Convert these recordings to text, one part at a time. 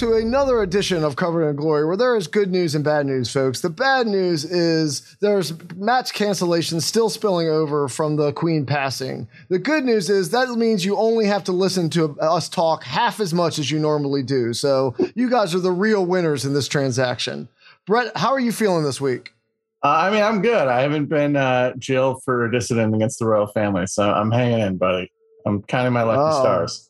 to another edition of Covered in Glory, where there is good news and bad news, folks. The bad news is there's match cancellations still spilling over from the Queen passing. The good news is that means you only have to listen to us talk half as much as you normally do. So you guys are the real winners in this transaction. Brett, how are you feeling this week? Uh, I mean, I'm good. I haven't been uh, jailed for a dissident against the royal family, so I'm hanging in, buddy. I'm counting my lucky oh. stars.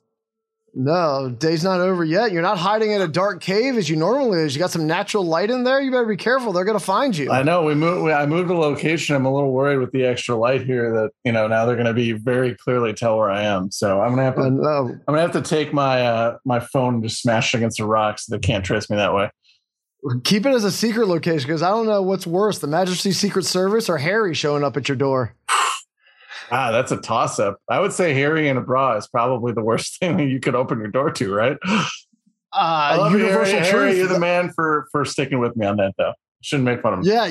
No, day's not over yet. You're not hiding in a dark cave as you normally is. You got some natural light in there. You better be careful. They're going to find you. I know. We moved. We, I moved the location. I'm a little worried with the extra light here. That you know now they're going to be very clearly tell where I am. So I'm going to have to. I'm going to have to take my uh, my phone and just smash it against the rocks. So they can't trace me that way. Keep it as a secret location because I don't know what's worse: the Majesty Secret Service or Harry showing up at your door. Ah, that's a toss up. I would say Harry in a bra is probably the worst thing you could open your door to, right? Uh, universal Harry, truth. Harry, you're the man for for sticking with me on that, though. Shouldn't make fun of me. Yeah,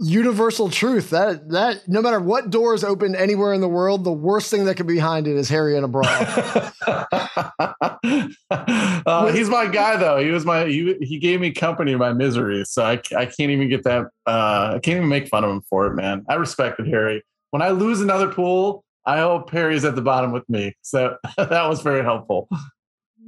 universal truth. That that no matter what door is open anywhere in the world, the worst thing that could be behind it is Harry in a bra. uh, he's my guy, though. He was my he, he gave me company in my misery, so I I can't even get that. Uh, I can't even make fun of him for it, man. I respected Harry when I lose another pool, I hope Perry's at the bottom with me. So that was very helpful.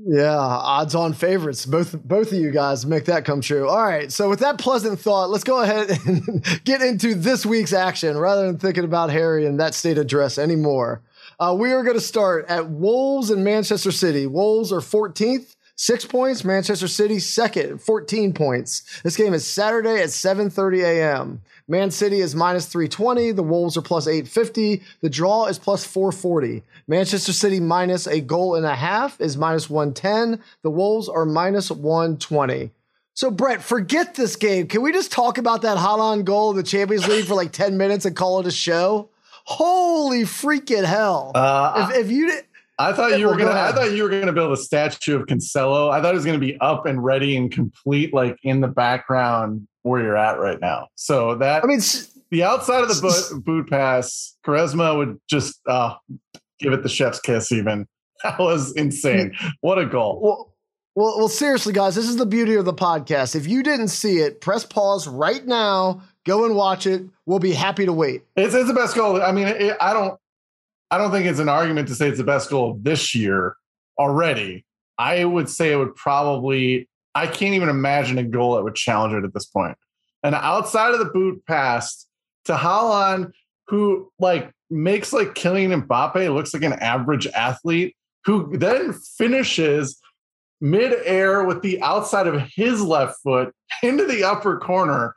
Yeah, odds on favorites. Both both of you guys make that come true. All right. So with that pleasant thought, let's go ahead and get into this week's action rather than thinking about Harry and that state address anymore. Uh, we are going to start at Wolves and Manchester City. Wolves are 14th, six points. Manchester City second, 14 points. This game is Saturday at 7:30 a.m. Man City is minus 320. The Wolves are plus 850. The draw is plus 440. Manchester City minus a goal and a half is minus 110. The Wolves are minus 120. So, Brett, forget this game. Can we just talk about that Haaland goal in the Champions League for like 10 minutes and call it a show? Holy freaking hell. Uh, if, if you. I thought you were gonna. I thought you were gonna build a statue of Cancelo. I thought it was gonna be up and ready and complete, like in the background where you're at right now. So that I mean, the outside of the boot, boot pass, Charisma would just uh, give it the chef's kiss. Even that was insane. What a goal! Well, well, well, seriously, guys, this is the beauty of the podcast. If you didn't see it, press pause right now. Go and watch it. We'll be happy to wait. It's, it's the best goal. I mean, it, I don't. I don't think it's an argument to say it's the best goal of this year already. I would say it would probably I can't even imagine a goal that would challenge it at this point. And outside of the boot pass to Haaland, who like makes like Kylian Mbappe looks like an average athlete, who then finishes midair with the outside of his left foot into the upper corner.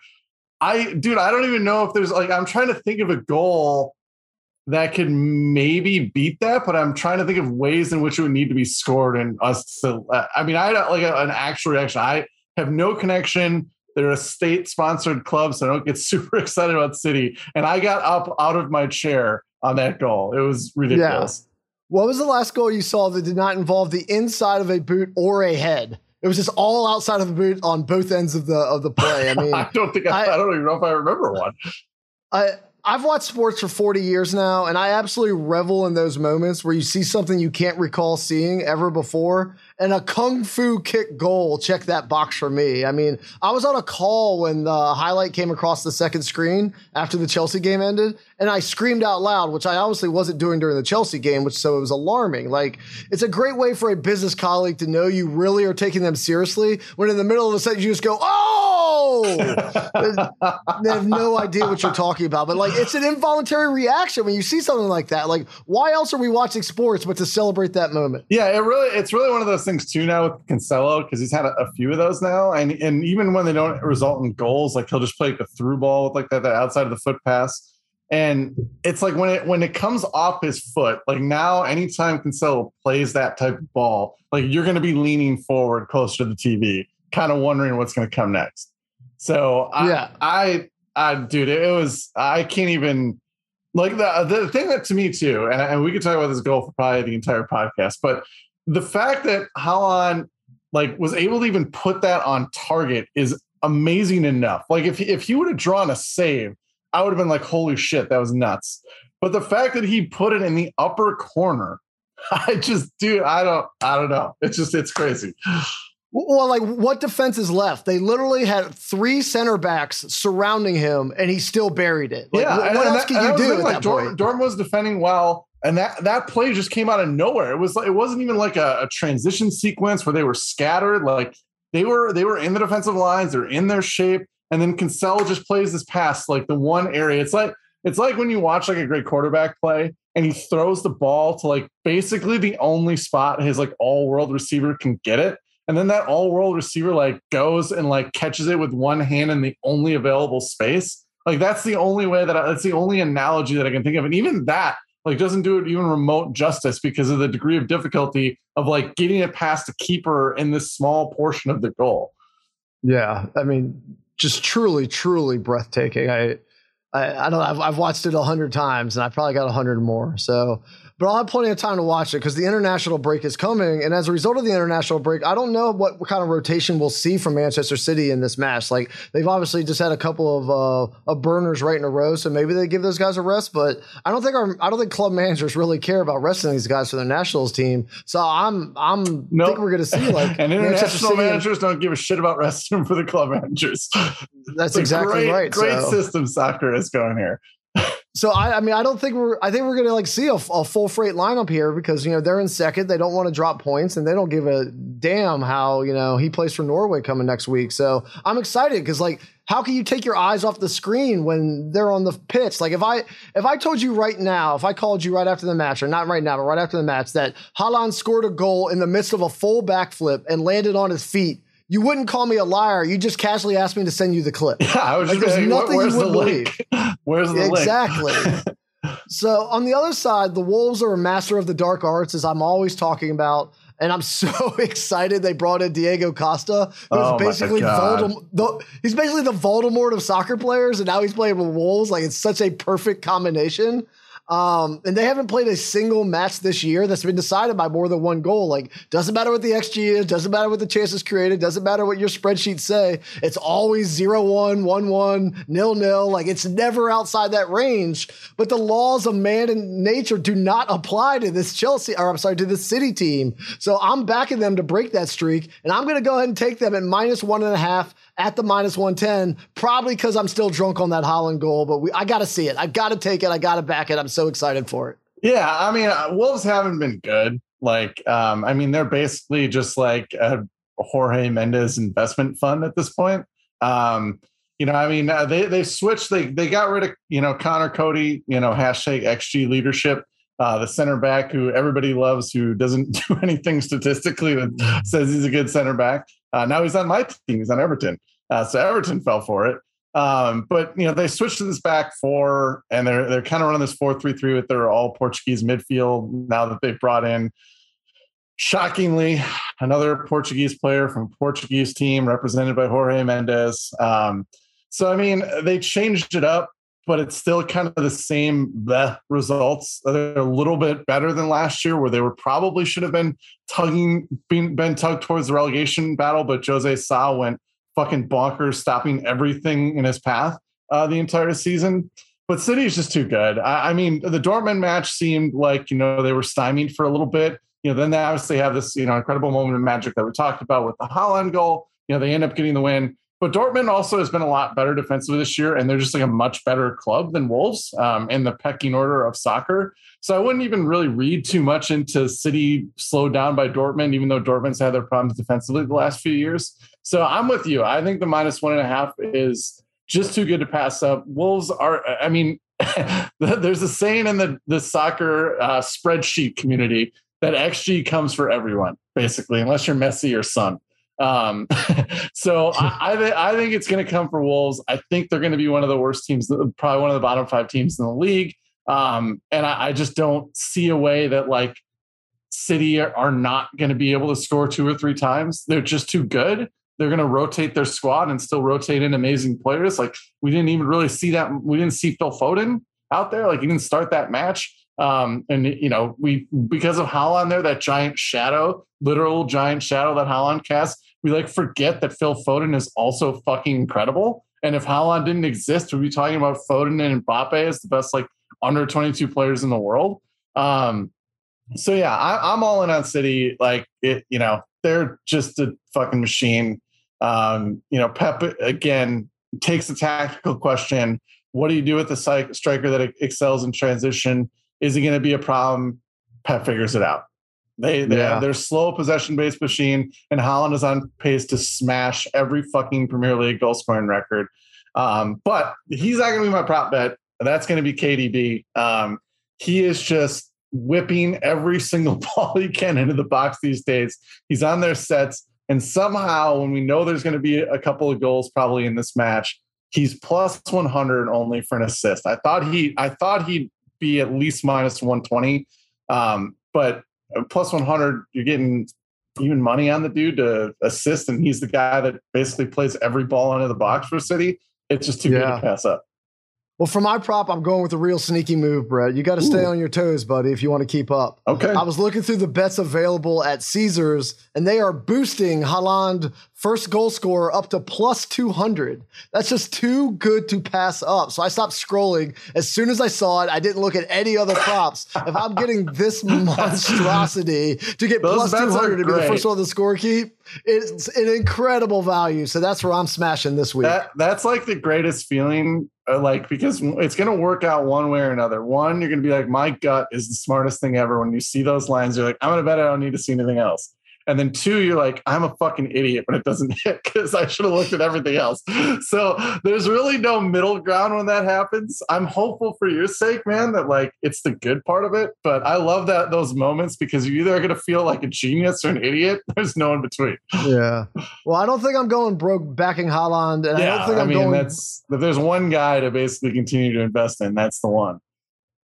I, dude, I don't even know if there's like, I'm trying to think of a goal that could maybe beat that, but I'm trying to think of ways in which it would need to be scored and us to. Uh, I mean, I don't like a, an actual reaction. I have no connection. They're a state sponsored club, so I don't get super excited about City. And I got up out of my chair on that goal. It was ridiculous. Yeah. What was the last goal you saw that did not involve the inside of a boot or a head? It was just all outside of the boot on both ends of the of the play. I mean, I don't think I, I, I don't even know if I remember one. I I've watched sports for 40 years now, and I absolutely revel in those moments where you see something you can't recall seeing ever before. And a kung fu kick goal, check that box for me. I mean, I was on a call when the highlight came across the second screen after the Chelsea game ended, and I screamed out loud, which I obviously wasn't doing during the Chelsea game, which so it was alarming. Like, it's a great way for a business colleague to know you really are taking them seriously when in the middle of a sentence you just go, oh! they have no idea what you're talking about. But like, it's an involuntary reaction when you see something like that. Like, why else are we watching sports but to celebrate that moment? Yeah, it really, it's really one of those things too now with Cancelo because he's had a, a, few of those now, and and even when they don't result in goals, like he'll just play like the through ball with like that, that outside of the foot pass and it's like when it when it comes off his foot, like now, anytime Cancelo plays that type of ball, like you're going to be leaning forward closer to the TV, kind of wondering what's going to come next. So I, yeah, I, I, dude, it was I can't even like the the thing that to me too, and, and we could talk about this goal for probably the entire podcast, but the fact that Haaland like was able to even put that on target is amazing enough. Like if if he would have drawn a save I would have been like, holy shit, that was nuts. But the fact that he put it in the upper corner, I just, dude, I don't, I don't know. It's just, it's crazy. Well, like what defense is left? They literally had three center backs surrounding him, and he still buried it. Like, yeah, what, and, what and else that, can you do at like that Dorm, point? Dorm was defending well, and that that play just came out of nowhere. It was like it wasn't even like a, a transition sequence where they were scattered. Like they were they were in the defensive lines, they're in their shape, and then Cancelo just plays this pass like the one area. It's like it's like when you watch like a great quarterback play and he throws the ball to like basically the only spot his like all world receiver can get it. And then that all world receiver like goes and like catches it with one hand in the only available space. Like that's the only way that I, that's the only analogy that I can think of. And even that like doesn't do it even remote justice because of the degree of difficulty of like getting it past a keeper in this small portion of the goal. Yeah, I mean, just truly, truly breathtaking. I, I, I don't. I've, I've watched it a hundred times, and I probably got a hundred more. So but I'll have plenty of time to watch it because the international break is coming. And as a result of the international break, I don't know what kind of rotation we'll see from Manchester City in this match. Like they've obviously just had a couple of uh, of burners right in a row, so maybe they give those guys a rest. But I don't think our I don't think club managers really care about resting these guys for their nationals team. So I'm I'm Nope. think we're going to see like and international City and- managers don't give a shit about resting for the club managers. That's exactly great, right. Great so. system soccer is going here. So I, I mean, I don't think we're. I think we're going to like see a, a full freight lineup here because you know they're in second. They don't want to drop points, and they don't give a damn how you know he plays for Norway coming next week. So I'm excited because like, how can you take your eyes off the screen when they're on the pitch? Like if I if I told you right now, if I called you right after the match, or not right now, but right after the match, that Haaland scored a goal in the midst of a full backflip and landed on his feet. You wouldn't call me a liar. You just casually asked me to send you the clip. Yeah, I was Like, just there's nothing you where's the wouldn't link? Where's the link? Exactly. so on the other side, the Wolves are a master of the dark arts, as I'm always talking about. And I'm so excited they brought in Diego Costa, who's Oh basically Voldemort. The, he's basically the Voldemort of soccer players, and now he's playing with Wolves. Like it's such a perfect combination. Um, and they haven't played a single match this year that's been decided by more than one goal. Like, doesn't matter what the XG is, doesn't matter what the chances created, doesn't matter what your spreadsheets say. It's always 0 1, 1 1, nil nil. Like, it's never outside that range. But the laws of man and nature do not apply to this Chelsea, or I'm sorry, to this City team. So I'm backing them to break that streak, and I'm going to go ahead and take them at minus one and a half at the minus 110, probably because I'm still drunk on that Haaland goal, but we, I got to see it. I got to take it. I got to back it. I'm so excited for it. Yeah, I mean, uh, Wolves haven't been good. Like, um, I mean, they're basically just like a Jorge Mendes investment fund at this point. Um, you know, I mean, uh, they they switched. They they got rid of you know Conor Coady. You know, hashtag XG leadership. Uh, the center back who everybody loves, who doesn't do anything statistically that says he's a good center back. Uh, now he's on my team. He's on Everton. Uh, so Everton fell for it. Um, but you know they switched to this back four, and they're they're kind of running this four three three with their all Portuguese midfield. Now that they've brought in, shockingly, another Portuguese player from Portuguese team represented by Jorge Mendes. Um, so I mean they changed it up, but it's still kind of the same the results. They're a little bit better than last year, where they were probably should have been tugging, been, been tugged towards the relegation battle, but Jose Sa went fucking bonkers, stopping everything in his path uh, the entire season. But City is just too good. I, I mean, the Dortmund match seemed like you know they were stymied for a little bit. You know, then they obviously have this you know incredible moment of magic that we talked about with the Haaland goal. You know, they end up getting the win. But Dortmund also has been a lot better defensively this year, and they're just like a much better club than Wolves um, in the pecking order of soccer. So I wouldn't even really read too much into City slowed down by Dortmund, even though Dortmund's had their problems defensively the last few years. So I'm with you. I think the minus one and a half is just too good to pass up. Wolves are, I mean, there's a saying in the, the soccer uh, spreadsheet community that XG comes for everyone, basically, unless you're Messi or Son. Um, so I, I, thi- I think it's going to come for Wolves. I think they're going to be one of the worst teams, probably one of the bottom five teams in the league. Um, and I, I just don't see a way that like City are, are not going to be able to score two or three times. They're just too good. They're going to rotate their squad and still rotate in amazing players. Like we didn't even really see that. We didn't see Phil Foden out there. Like he didn't start that match. Um, and you know, we because of Haaland there, that giant shadow, literal giant shadow that Haaland casts, we like forget that Phil Foden is also fucking incredible. And if Haaland didn't exist, we'd be talking about Foden and Mbappe as the best like under 22 players in the world. Um, so yeah, I, am all in on City. Like it, you know, they're just a fucking machine. Um, you know, Pep again takes the tactical question. What do you do with the striker that excels in transition? Is he going to be a problem? Pep figures it out. They, they yeah. they're slow possession based machine, and Haaland is on pace to smash every fucking Premier League goal scoring record. Um, but he's not going to be my prop bet. That's going to be KDB. Um, he is just whipping every single ball he can into the box these days. He's on their sets. And somehow, when we know there's going to be a couple of goals probably in this match, he's plus 100 only for an assist. I thought he, I thought he'd be at least minus 120, um, but plus 100, you're getting even money on the dude to assist, and he's the guy that basically plays every ball into the box for City. It's just too yeah. good to pass up. Well, for my prop, I'm going with a real sneaky move, Brett. You got to stay on your toes, buddy, if you want to keep up. Okay. I was looking through the bets available at Caesars, and they are boosting Haaland first goal scorer up to plus 200. That's just too good to pass up. So I stopped scrolling. As soon as I saw it, I didn't look at any other props. if I'm getting this monstrosity to get plus 200 to be the first one to the score keep, it's an incredible value. So that's where I'm smashing this week. That, that's like the greatest feeling uh, like because it's going to work out one way or another. One, you're going to be like, my gut is the smartest thing ever. When you see those lines, you're like, I'm going to bet I don't need to see anything else. And then two, you're like, I'm a fucking idiot when it doesn't hit because I should have looked at everything else. So there's really no middle ground when that happens. I'm hopeful for your sake, man, that like it's the good part of it. But I love that those moments because you either are gonna feel like a genius or an idiot. There's no in between. Yeah. Well, I don't think I'm going broke backing Haaland. And yeah, I don't think I'm I mean, going that's if there's one guy to basically continue to invest in, that's the one.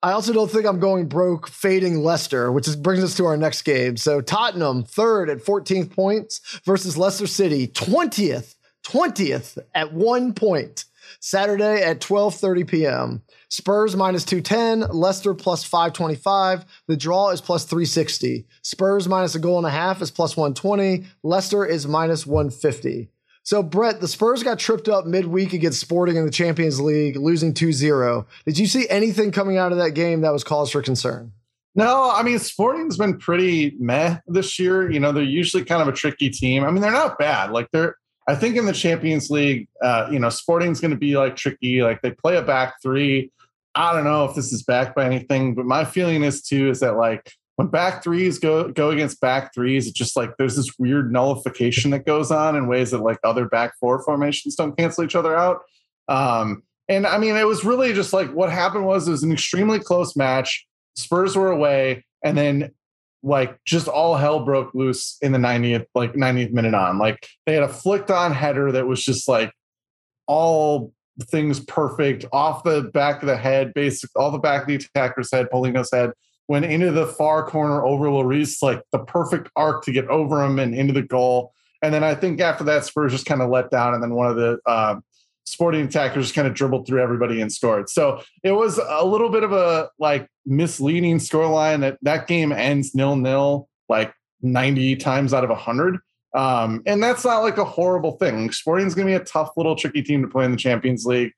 I also don't think I'm going broke fading Leicester, which is, brings us to our next game. So Tottenham third at 14th points versus Leicester City 20th, 20th at one point. Saturday at 12:30 p.m. Spurs minus 210, Leicester plus 525. The draw is plus 360. Spurs minus a goal and a half is plus 120. Leicester is minus 150. So, Brett, the Spurs got tripped up midweek against Sporting in the Champions League, losing 2 0. Did you see anything coming out of that game that was cause for concern? No, I mean, Sporting's been pretty meh this year. You know, they're usually kind of a tricky team. I mean, they're not bad. Like, they're, I think in the Champions League, uh, you know, Sporting's going to be like tricky. Like, they play a back three. I don't know if this is backed by anything, but my feeling is too is that like when back threes go go against back threes, it's just like there's this weird nullification that goes on in ways that like other back four formations don't cancel each other out. Um, and I mean, it was really just like what happened was it was an extremely close match. Spurs were away, and then like just all hell broke loose in the 90th, like 90th minute on. Like they had a flicked on header that was just like all things perfect off the back of the head, basic all the back of the attacker's head, Paulinho's head went into the far corner over Lloris, like the perfect arc to get over him and into the goal. And then I think after that, Spurs just kind of let down, and then one of the uh, sporting attackers kind of dribbled through everybody and scored. So it was a little bit of a like misleading scoreline that that game ends nil nil like 90 times out of 100. Um, and that's not like a horrible thing. Sporting's going to be a tough little tricky team to play in the Champions League.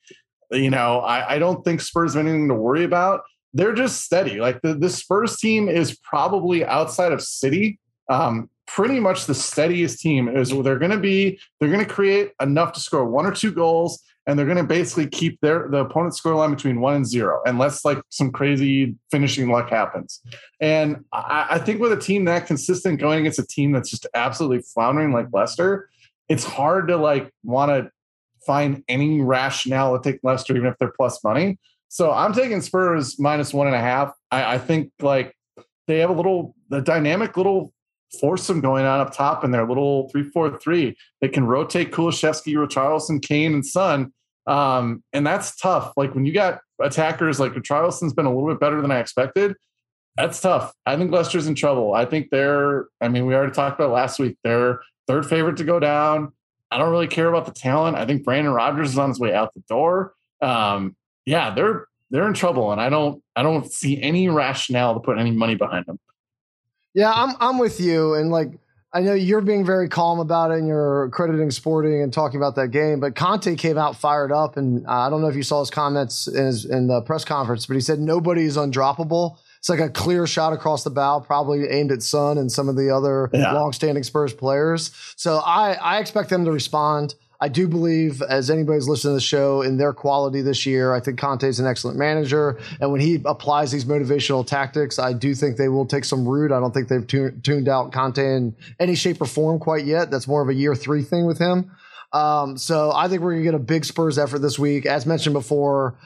You know, I, I don't think Spurs have anything to worry about they're just steady. Like the, the Spurs team is probably outside of City, um, pretty much the steadiest team is they're going to be, they're going to create enough to score one or two goals. And they're going to basically keep their the opponent's score line between one and zero, unless like some crazy finishing luck happens. And I, I think with a team that consistent going against a team that's just absolutely floundering like Leicester, it's hard to like want to find any rationale to take Leicester, even if they're plus money. So I'm taking Spurs minus one and a half. I, I think like they have a little the dynamic little foursome going on up top in their little three four three. They can rotate Kulusevski, Richarlison, Kane, and Son. Um, and that's tough. Like when you got attackers like Richarlison's been a little bit better than I expected. That's tough. I think Leicester's in trouble. I think they're, I mean, we already talked about last week. They're third favorite to go down. I don't really care about the talent. I think Brendan Rodgers is on his way out the door. Um, yeah, they're they're in trouble, and I don't I don't see any rationale to put any money behind them. Yeah, I'm I'm with you, and like I know you're being very calm about it, and you're crediting Sporting and talking about that game. But Conte came out fired up, and uh, I don't know if you saw his comments in, his, in the press conference, but he said nobody is undroppable. It's like a clear shot across the bow, probably aimed at Son and some of the other yeah. long-standing Spurs players. So I, I expect them to respond. I do believe, as anybody's listening to the show, in their quality this year. I think Conte is an excellent manager, and when he applies these motivational tactics, I do think they will take some root. I don't think they've tuned out Conte in any shape or form quite yet. That's more of a year three thing with him. Um, so I think we're gonna get a big Spurs effort this week. As mentioned before,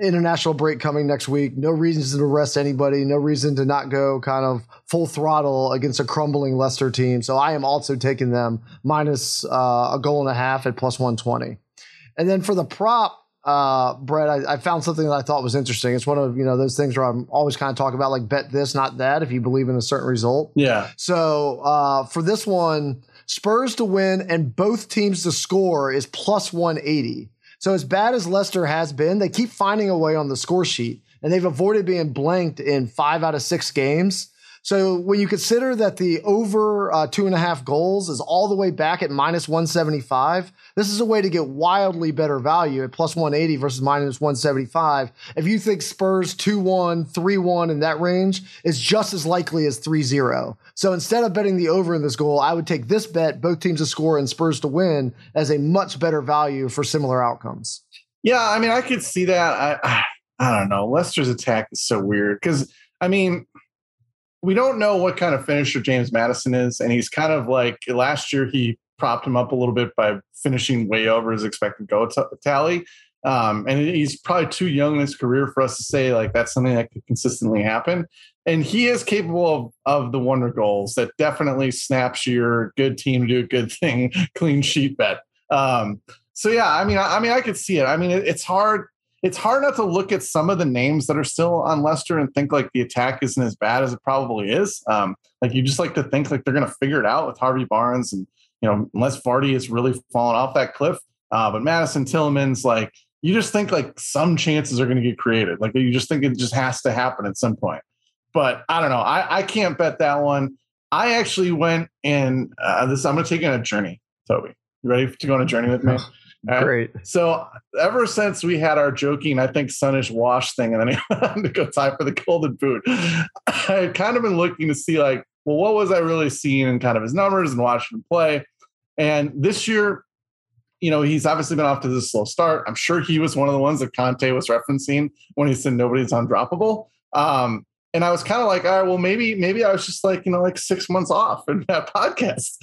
international break coming next week. No reason to arrest anybody. No reason to not go kind of full throttle against a crumbling Leicester team. So I am also taking them minus, uh, a goal and a half at plus 120. And then for the prop, uh, Brett, I, I, found something that I thought was interesting. It's one of you know those things where I'm always kind of talking about like bet this, not that, if you believe in a certain result. Yeah. So uh, for this one, Spurs to win and both teams to score is plus 180. So as bad as Leicester has been, they keep finding a way on the score sheet, and they've avoided being blanked in five out of six games. So when you consider that the over uh, two and a half goals is all the way back at minus 175, this is a way to get wildly better value at plus 180 versus minus 175. If you think Spurs 2 1, 3 1 in that range is just as likely as 3 0. So instead of betting the over in this goal, I would take this bet, both teams to score and Spurs to win, as a much better value for similar outcomes. Yeah, I mean, I could see that. I, I don't know. Leicester's attack is so weird because, I mean, we don't know what kind of finisher James Maddison is. And he's kind of like last year, he propped him up a little bit by finishing way over his expected goal t- tally. Um, and he's probably too young in his career for us to say like that's something that could consistently happen. And he is capable of, of the wonder goals that definitely snaps your good team to do a good thing, clean sheet bet. Um, so yeah, I mean, I, I mean, I could see it. I mean, it, it's hard it's hard not to look at some of the names that are still on Leicester and think like the attack isn't as bad as it probably is. Um, like you just like to think like they're going to figure it out with Harvey Barnes and you know unless Vardy has really fallen off that cliff. Uh, but Maddison Tielemans, like you just think like some chances are going to get created. Like you just think it just has to happen at some point. But I don't know. I, I can't bet that one. I actually went and uh, this. I'm going to take on a journey, Toby. You ready to go on a journey with me? Great. So ever since we had our joking, I think Sunish wash thing, and then he went on to go tie for the golden boot, I kind of been looking to see like, well, what was I really seeing in kind of his numbers and watching him play? And this year, you know, he's obviously been off to this slow start. I'm sure he was one of the ones that Conte was referencing when he said nobody's undroppable. Um, and I was kind of like, all right, well, maybe, maybe I was just like, you know, like six months off in that podcast.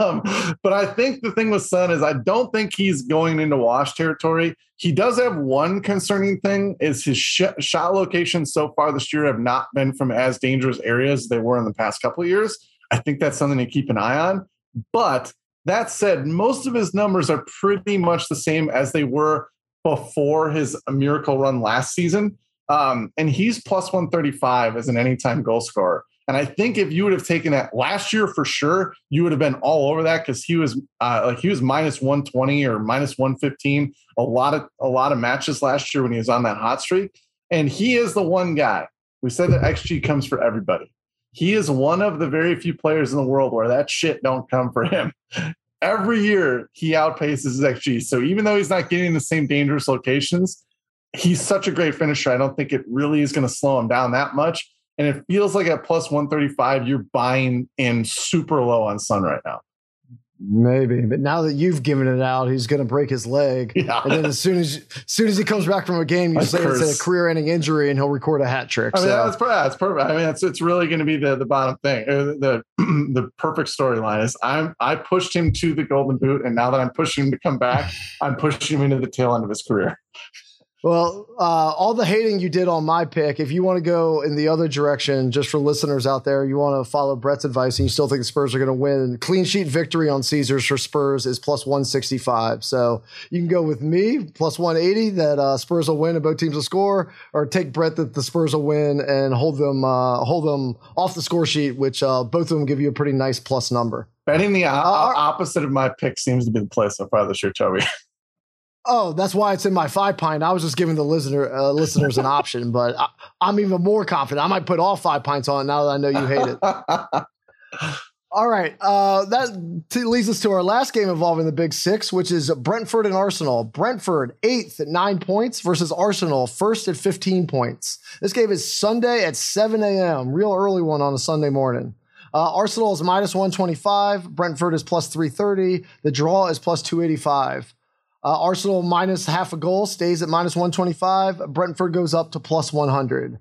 um, but I think the thing with Son is I don't think he's going into wash territory. He does have one concerning thing is his sh- shot locations so far this year have not been from as dangerous areas as they were in the past couple of years. I think that's something to keep an eye on. But that said, most of his numbers are pretty much the same as they were before his miracle run last season. Um, and he's plus 135 as an anytime goal scorer. And I think if you would have taken that last year for sure, you would have been all over that because he was uh, like he was minus 120 or minus 115 a lot of a lot of matches last year when he was on that hot streak. And he is the one guy. We said that XG comes for everybody. He is one of the very few players in the world where that shit don't come for him. Every year he outpaces his XG. So even though he's not getting the same dangerous locations, he's such a great finisher. I don't think it really is going to slow him down that much. And it feels like at plus 135, you're buying in super low on Son right now. Maybe, but now that you've given it out, he's going to break his leg, yeah. and then as soon as as soon as he comes back from a game, you say it's a career-ending injury, and he'll record a hat trick. I mean, so. that's, that's perfect. I mean, it's it's really going to be the the bottom thing. The the, the perfect storyline is I'm I pushed him to the golden boot, and now that I'm pushing him to come back, I'm pushing him into the tail end of his career. Well, uh, all the hating you did on my pick, if you want to go in the other direction, just for listeners out there, you want to follow Brett's advice and you still think the Spurs are going to win, clean sheet victory on Caesars for Spurs is plus 165. So you can go with me, plus 180, that uh, Spurs will win and both teams will score, or take Brett that the Spurs will win and hold them, uh, hold them off the score sheet, which uh, both of them give you a pretty nice plus number. Betting the o- uh, opposite of my pick seems to be the play so far this year, Toby. Oh, that's why it's in my five pint. I was just giving the listener uh, listeners an option, but I, am even more confident. I might put all five pints on now that I know you hate it. All right. Uh, that t- leads us to our last game involving the Big Six, which is Brentford and Arsenal. Brentford, eighth at nine points versus Arsenal, first at 15 points. This game is Sunday at 7 a.m., real early one on a Sunday morning. Uh, Arsenal is minus 125. Brentford is plus 330. The draw is plus 285. Uh, Arsenal minus half a goal stays at minus 125. Brentford goes up to plus 100.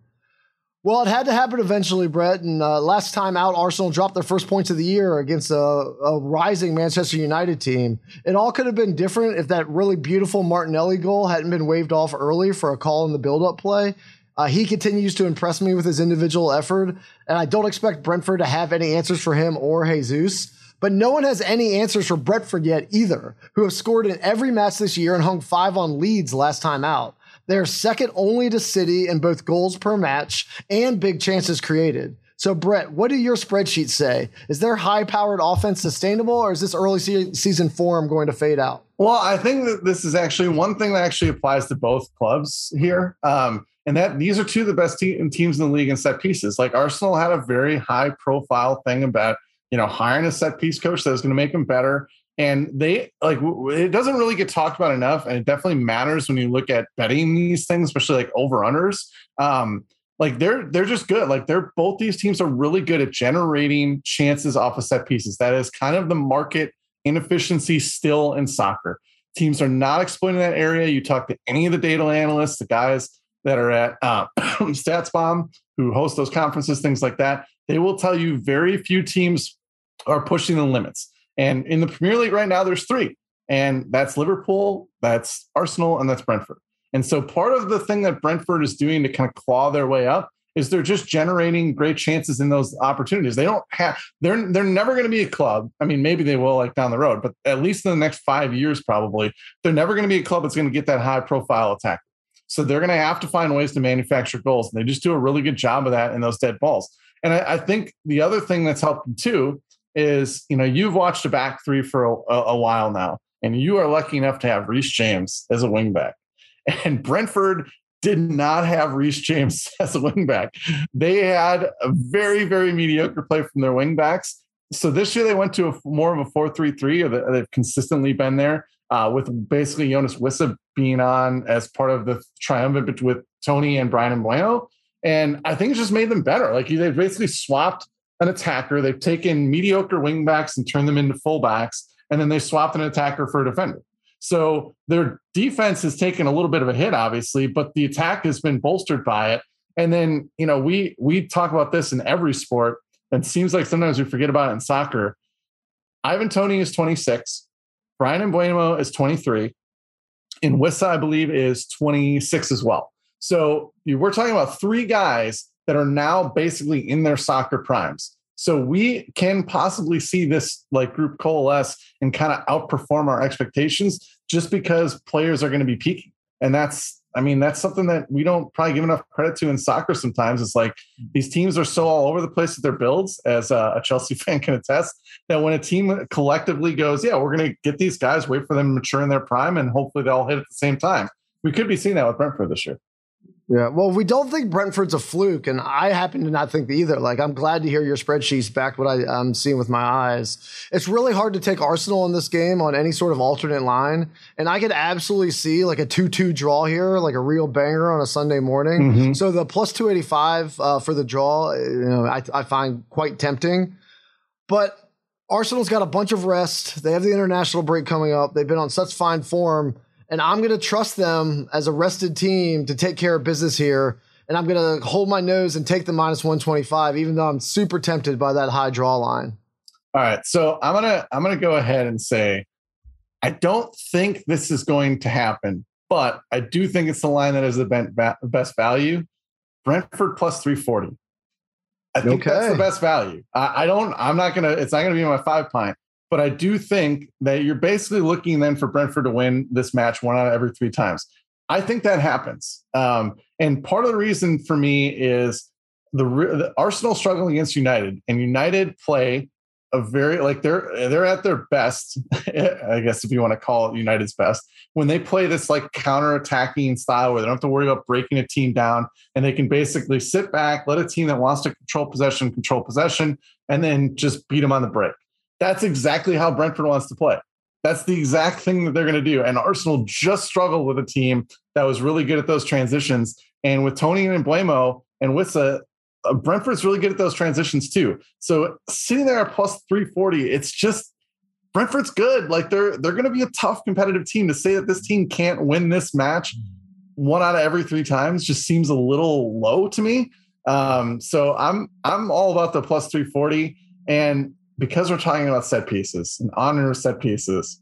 Well, it had to happen eventually, Brett. And uh, last time out, Arsenal dropped their first points of the year against a, a, rising Manchester United team. It all could have been different if that really beautiful Martinelli goal hadn't been waved off early for a call in the build-up play. Uh, he continues to impress me with his individual effort, and I don't expect Brentford to have any answers for him or Jesus. But no one has any answers for Brentford yet either, who have scored in every match this year and hung five on Leeds last time out. They're second only to City in both goals per match and big chances created. So, Brett, what do your spreadsheets say? Is their high powered offense sustainable or is this early se- season form going to fade out? Well, I think that this is actually one thing that actually applies to both clubs here. Um, and that these are two of the best te- teams in the league in set pieces. Like Arsenal had a very high profile thing about, you know, hiring a set piece coach that's going to make them better. And they like it doesn't really get talked about enough and it definitely matters when you look at betting these things especially like over unders um like they're they're just good. Like they're both these teams are really good at generating chances off of set pieces. That is kind of the market inefficiency still in soccer. Teams are not exploiting that area. You talk to any of the data analysts the guys that are at uh, statsbomb who host those conferences things like that they will tell you very few teams are pushing the limits and in the Premier League right now, there's three, and that's Liverpool, that's Arsenal, and that's Brentford. And so part of the thing that Brentford is doing to kind of claw their way up is they're just generating great chances in those opportunities. They don't have they're they're never going to be a club. I mean, maybe they will like down the road, but at least in the next five years, probably they're never going to be a club that's going to get that high profile attack. So they're going to have to find ways to manufacture goals, and they just do a really good job of that in those dead balls. And I, I think the other thing that's helped them too is you know you've watched a back three for a, a while now, and you are lucky enough to have Reece James as a wingback, and Brentford did not have Reece James as a wingback. They had a very very mediocre play from their wingbacks. So this year they went to a, more of a four-three-three, or they've consistently been there. Uh, with basically Yoane Wissa being on as part of the triumvirate with Toney and Bryan and Mbeumo. And I think it just made them better. Like they basically swapped an attacker. They've taken mediocre wingbacks and turned them into fullbacks, and then they swapped an attacker for a defender. So their defense has taken a little bit of a hit, obviously, but the attack has been bolstered by it. And then, you know, we we talk about this in every sport. It seems like sometimes we forget about it in soccer. Ivan Toney is 26. Bryan Mbeumo is 23. And Wissa, I believe, is 26 as well. So we're talking about three guys that are now basically in their soccer primes. So we can possibly see this like group coalesce and kind of outperform our expectations just because players are going to be peaking. And that's, I mean, that's something that we don't probably give enough credit to in soccer sometimes. It's like these teams are so all over the place with their builds, as uh, a, Chelsea fan can attest, that when a team collectively goes, yeah, we're going to get these guys, wait for them to mature in their prime, and hopefully they'll hit at the same time. We could be seeing that with Brentford this year. Yeah, well, we don't think Brentford's a fluke, and I happen to not think either. Like, I'm glad to hear your spreadsheets back what I, am seeing with my eyes. It's really hard to take Arsenal in this game on any sort of alternate line, and I could absolutely see like a 2 2 draw here, like a real banger on a Sunday morning. Mm-hmm. So the plus 285 uh, for the draw, you know, I, I find quite tempting. But Arsenal's got a bunch of rest. They have the international break coming up. They've been on such fine form and I'm going to trust them as a rested team to take care of business here. And I'm going to hold my nose and take the minus 125, even though I'm super tempted by that high draw line. All right. So I'm going to, I'm going to go ahead and say, I don't think this is going to happen, but I do think it's the line that is the best value. Brentford plus 340. I think okay. that's the best value. I, I don't, I'm not going to, it's not going to be my five pint. But I do think that you're basically looking then for Brentford to win this match one out of every three times. I think that happens. Um, and part of the reason for me is the, the Arsenal struggling against United, and United play a very like they're they're at their best, I guess if you want to call it United's best, when they play this like counter-attacking style where they don't have to worry about breaking a team down and they can basically sit back, let a team that wants to control possession control possession, and then just beat them on the break. That's exactly how Brentford wants to play. That's the exact thing that they're going to do. And Arsenal just struggled with a team that was really good at those transitions. And with Toney and Mbeumo and Wissa, uh, Brentford's really good at those transitions too. So sitting there at plus 340, it's just Brentford's good. Like they're they're going to be a tough competitive team. To say that this team can't win this match one out of every three times just seems a little low to me. Um, so I'm I'm all about the plus 340. And because we're talking about set pieces and honor set pieces,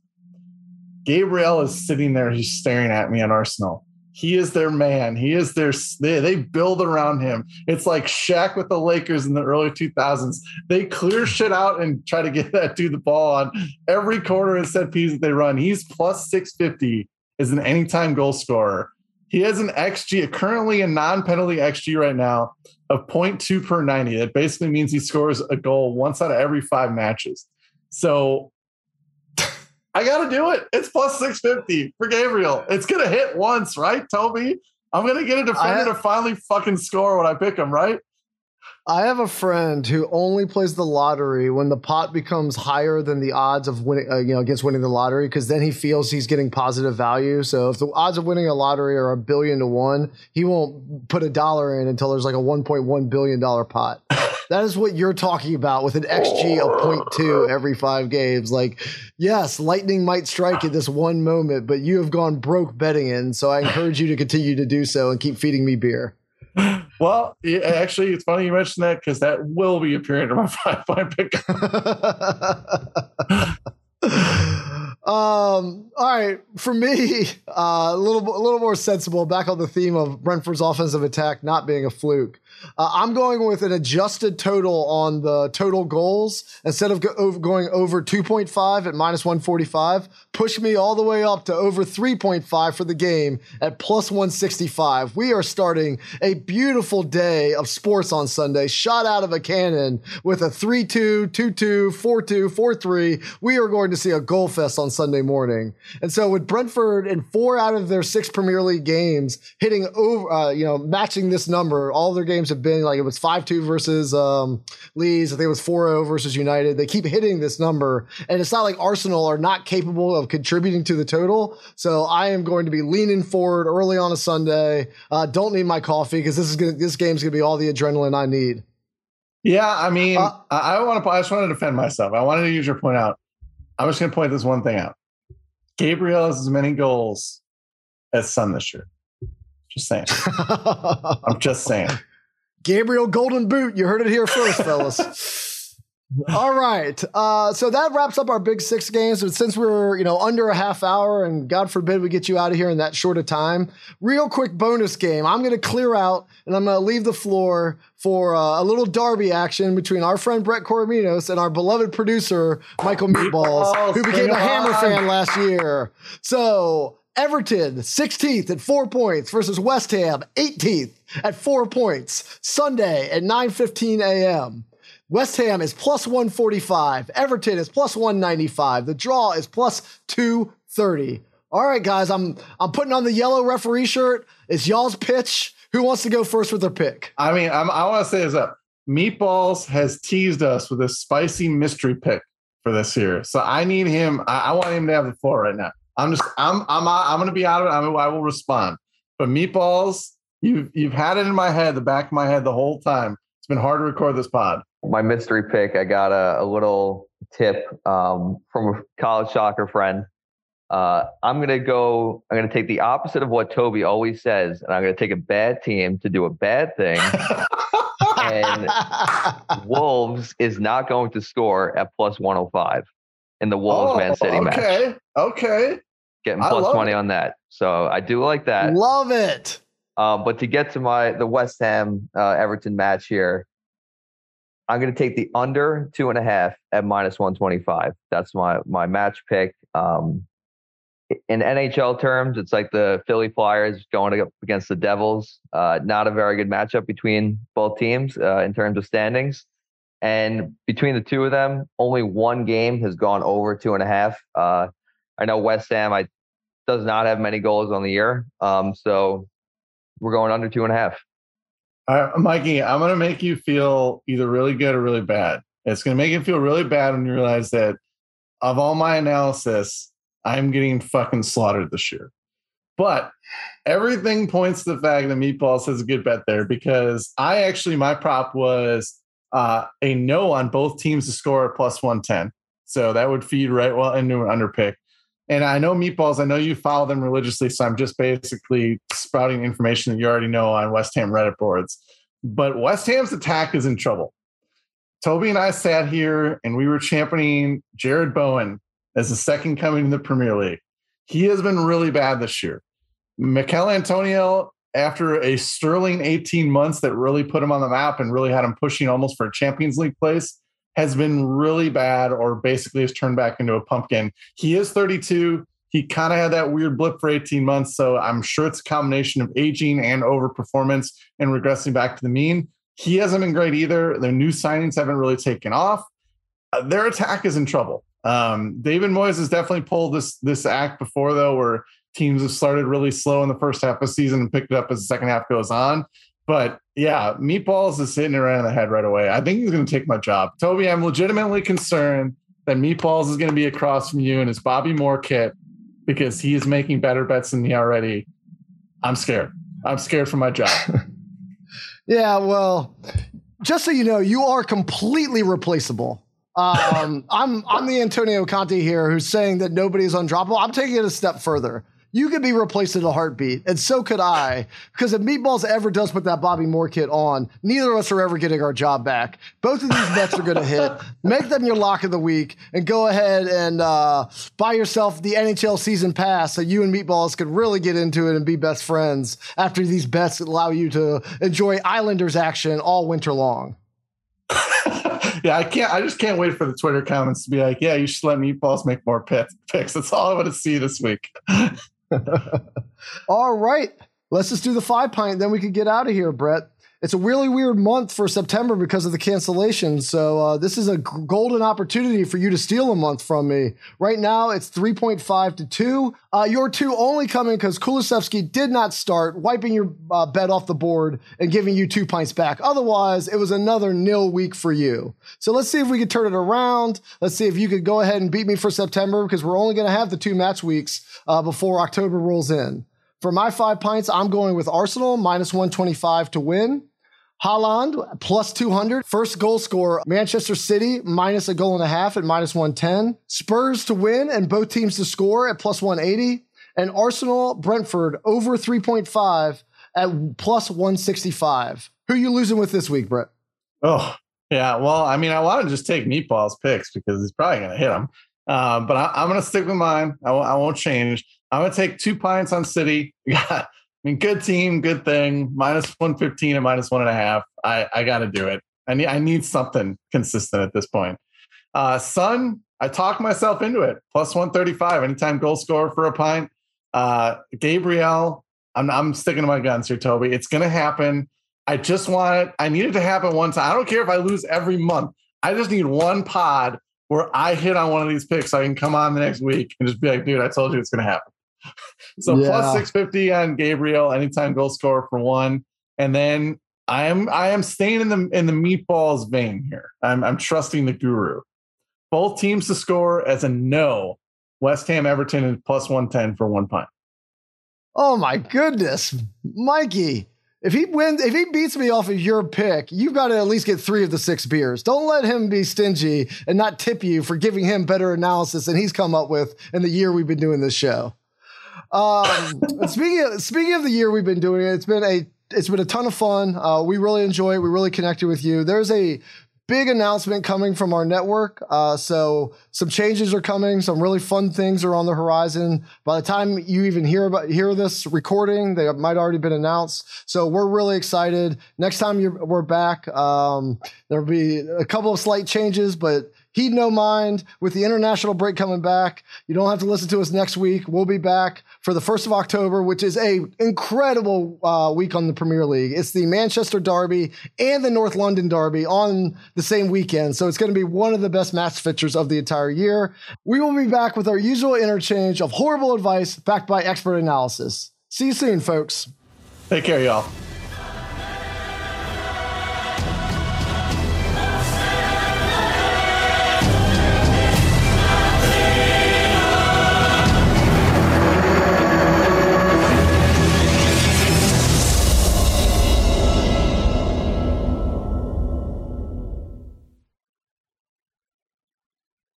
Gabriel is sitting there, he's staring at me at Arsenal. He is their man. He is their. They, they build around him. It's like Shaq with the Lakers in the early 2000s. They clear shit out and try to get that dude the ball on every corner and set piece that they run. He's plus 650 as an anytime goal scorer. He has an XG, currently a non penalty XG right now of 0.2 per 90. That basically means he scores a goal once out of every five matches. So I got to do it. It's plus 650 for Gabriel. It's going to hit once, right, Toby? I'm going to get a defender to finally fucking score when I pick him, right? I have a friend who only plays the lottery when the pot becomes higher than the odds of winning, uh, you know, against winning the lottery, because then he feels he's getting positive value. So if the odds of winning a lottery are a billion to one, he won't put a dollar in until there's like a 1.1 billion dollar pot. that is what you're talking about with an XG of 0.2 every five games. Like, yes, lightning might strike at this one moment, but you have gone broke betting in. So I encourage you to continue to do so and keep feeding me beer. Well, actually, it's funny you mentioned that because that will be appearing in my five point pick. um, all right, for me, uh, a little a little more sensible. Back on the theme of Brentford's offensive attack not being a fluke. Uh, I'm going with an adjusted total on the total goals instead of go- over, going over 2.5 at minus 145. Push me all the way up to over 3.5 for the game at plus 165. We are starting a beautiful day of sports on Sunday, shot out of a cannon with a 3 2, 2 2, 4 2, 4 3. We are going to see a goal fest on Sunday morning. And so with Brentford in four out of their six Premier League games hitting over, uh, you know, matching this number, all their games have been like it was 5-2 versus um, Leeds. I think it was 4-0 versus United. They keep hitting this number, and it's not like Arsenal are not capable of contributing to the total. So I am going to be leaning forward early on a Sunday. Uh, don't need my coffee because this is gonna, this game's gonna be all the adrenaline I need. Yeah, I mean, uh, I, I want to. I just want to defend myself. I wanted to use your point out. I'm just going to point this one thing out. Gabriel has as many goals as Son this year. Just saying. I'm just saying. Gabriel Golden Boot. You heard it here first, fellas. All right. Uh, so that wraps up our big six games. But since we're, you know, under a half hour and God forbid we get you out of here in that short of time, real quick bonus game. I'm going to clear out and I'm going to leave the floor for uh, a little derby action between our friend Brett Corominos and our beloved producer, Michael Meatballs, Meatballs who became a Hammer fan last year. So Everton, 16th at four points versus West Ham, 18th at four points. Sunday at 9:15 a.m. West Ham is plus 145. Everton is plus 195. The draw is plus 230. All right, guys, I'm I'm putting on the yellow referee shirt. It's y'all's pitch. Who wants to go first with their pick? I mean, I'm, i want to say this up. Meatballs has teased us with a spicy mystery pick for this year, so I need him. I, I want him to have the floor right now. I'm just I'm I'm I'm going to be out of it. I'm, I will respond. But meatballs, you've you've had it in my head, the back of my head, the whole time. It's been hard to record this pod. My mystery pick. I got a, a little tip um, from a college soccer friend. Uh, I'm gonna go. I'm gonna take the opposite of what Toby always says, and I'm gonna take a bad team to do a bad thing. and Wolves is not going to score at plus 105 in the Wolves oh, Man City okay. match. Okay. Okay. Getting plus money it. on that. So I do like that. Love it. Um, but to get to my the West Ham uh, Everton match here, I'm going to take the under two and a half at minus 125. That's my my match pick. Um, in NHL terms, it's like the Philly Flyers going up against the Devils. Uh, not a very good matchup between both teams uh, in terms of standings. And between the two of them, only one game has gone over two and a half. Uh, I know West Ham I does not have many goals on the year. Um, so we're going under two and a half. Uh, Mikey, I'm going to make you feel either really good or really bad. It's going to make you feel really bad when you realize that of all my analysis, I'm getting fucking slaughtered this year. But everything points to the fact that Meatballs has a good bet there because I actually, my prop was uh, a no on both teams to score at plus 110. So that would feed right well into an underpick. And I know Meatballs, I know you follow them religiously. So I'm just basically sprouting information that you already know on West Ham Reddit boards. But West Ham's attack is in trouble. Toby and I sat here and we were championing Jarrod Bowen as the second coming in the Premier League. He has been really bad this year. Michail Antonio, after a sterling 18 months that really put him on the map and really had him pushing almost for a Champions League place, has been really bad or basically has turned back into a pumpkin. He is 32. He kind of had that weird blip for 18 months. So I'm sure it's a combination of aging and overperformance and regressing back to the mean. He hasn't been great either. Their new signings haven't really taken off. Uh, their attack is in trouble. Um, David Moyes has definitely pulled this this act before, though, where teams have started really slow in the first half of the season and picked it up as the second half goes on. But yeah, Meatballs is hitting it right the head right away. I think he's going to take my job. Toby, I'm legitimately concerned that Meatballs is going to be across from you and his Bobby Moore kit because he is making better bets than me already. I'm scared. I'm scared for my job. yeah, well, just so you know, you are completely replaceable. Um, I'm I'm the Antonio Conte here who's saying that nobody is undroppable. I'm taking it a step further. You could be replaced in a heartbeat, and so could I. Because if Meatballs ever does put that Bobby Moore kit on, neither of us are ever getting our job back. Both of these bets are going to hit. Make them your lock of the week, and go ahead and uh, buy yourself the NHL season pass so you and Meatballs could really get into it and be best friends after these bets allow you to enjoy Islanders action all winter long. yeah, I can't. I just can't wait for the Twitter comments to be like, "Yeah, you should let Meatballs make more picks." That's all I want to see this week. All right. Let's just do the five pint, then we can get out of here, Brett. It's a really weird month for September because of the cancellation. So uh, this is a golden opportunity for you to steal a month from me. Right now, it's 3.5 to 2. Uh, your two only coming because Kulusevski did not start, wiping your uh, bet off the board and giving you two pints back. Otherwise, it was another nil week for you. So let's see if we can turn it around. Let's see if you could go ahead and beat me for September because we're only going to have the two match weeks uh, before October rolls in. For my five pints, I'm going with Arsenal minus 125 to win. Haaland plus 200. First goal scorer, Manchester City minus a goal and a half at minus 110. Spurs to win and both teams to score at plus 180. And Arsenal, Brentford over 3.5 at plus 165. Who are you losing with this week, Brett? Oh, yeah. Well, I mean, I want to just take Meatball's picks because he's probably going to hit them. Uh, but I, am going to stick with mine. I w- I won't change. I'm going to take two pints on City. I mean, good team, good thing. Minus 115 and minus one and a half. I, I got to do it. I need, I need something consistent at this point. Uh, Son, I talked myself into it. Plus 135 anytime goal scorer for a pint. Uh, Gabriel, I'm, I'm sticking to my guns here, Toby. It's to happen. I just want it. I need it to happen one time. I don't care if I lose every month. I just need one pod where I hit on one of these picks so I can come on the next week and just be like, dude, I told you it's to happen so yeah. plus 650 on Gabriel, anytime goal scorer for one. And then I am I am staying in the in the meatballs vein here. I'm I'm trusting the guru. Both teams to score as a no. West Ham Everton is plus 110 for one punt. Oh my goodness. Mikey. If he wins, if he beats me off of your pick, you've got to at least get three of the six beers. Don't let him be stingy and not tip you for giving him better analysis than he's come up with in the year we've been doing this show. Um, speaking of, speaking of the year we've been doing it, it's been a it's been a ton of fun. Uh, we really enjoy it. We really connected with you. There's a big announcement coming from our network. Uh, so some changes are coming. Some really fun things are on the horizon. By the time you even hear about hear this recording, they might already been announced. So we're really excited. Next time you we're back, um, there'll be a couple of slight changes, but Heed No Mind with the international break coming back. You don't have to listen to us next week. We'll be back for the 1st of October, which is a incredible uh, week on the Premier League. It's the Manchester Derby and the North London Derby on the same weekend. So it's going to be one of the best match fixtures of the entire year. We will be back with our usual interchange of horrible advice backed by expert analysis. See you soon, folks. Take care, y'all.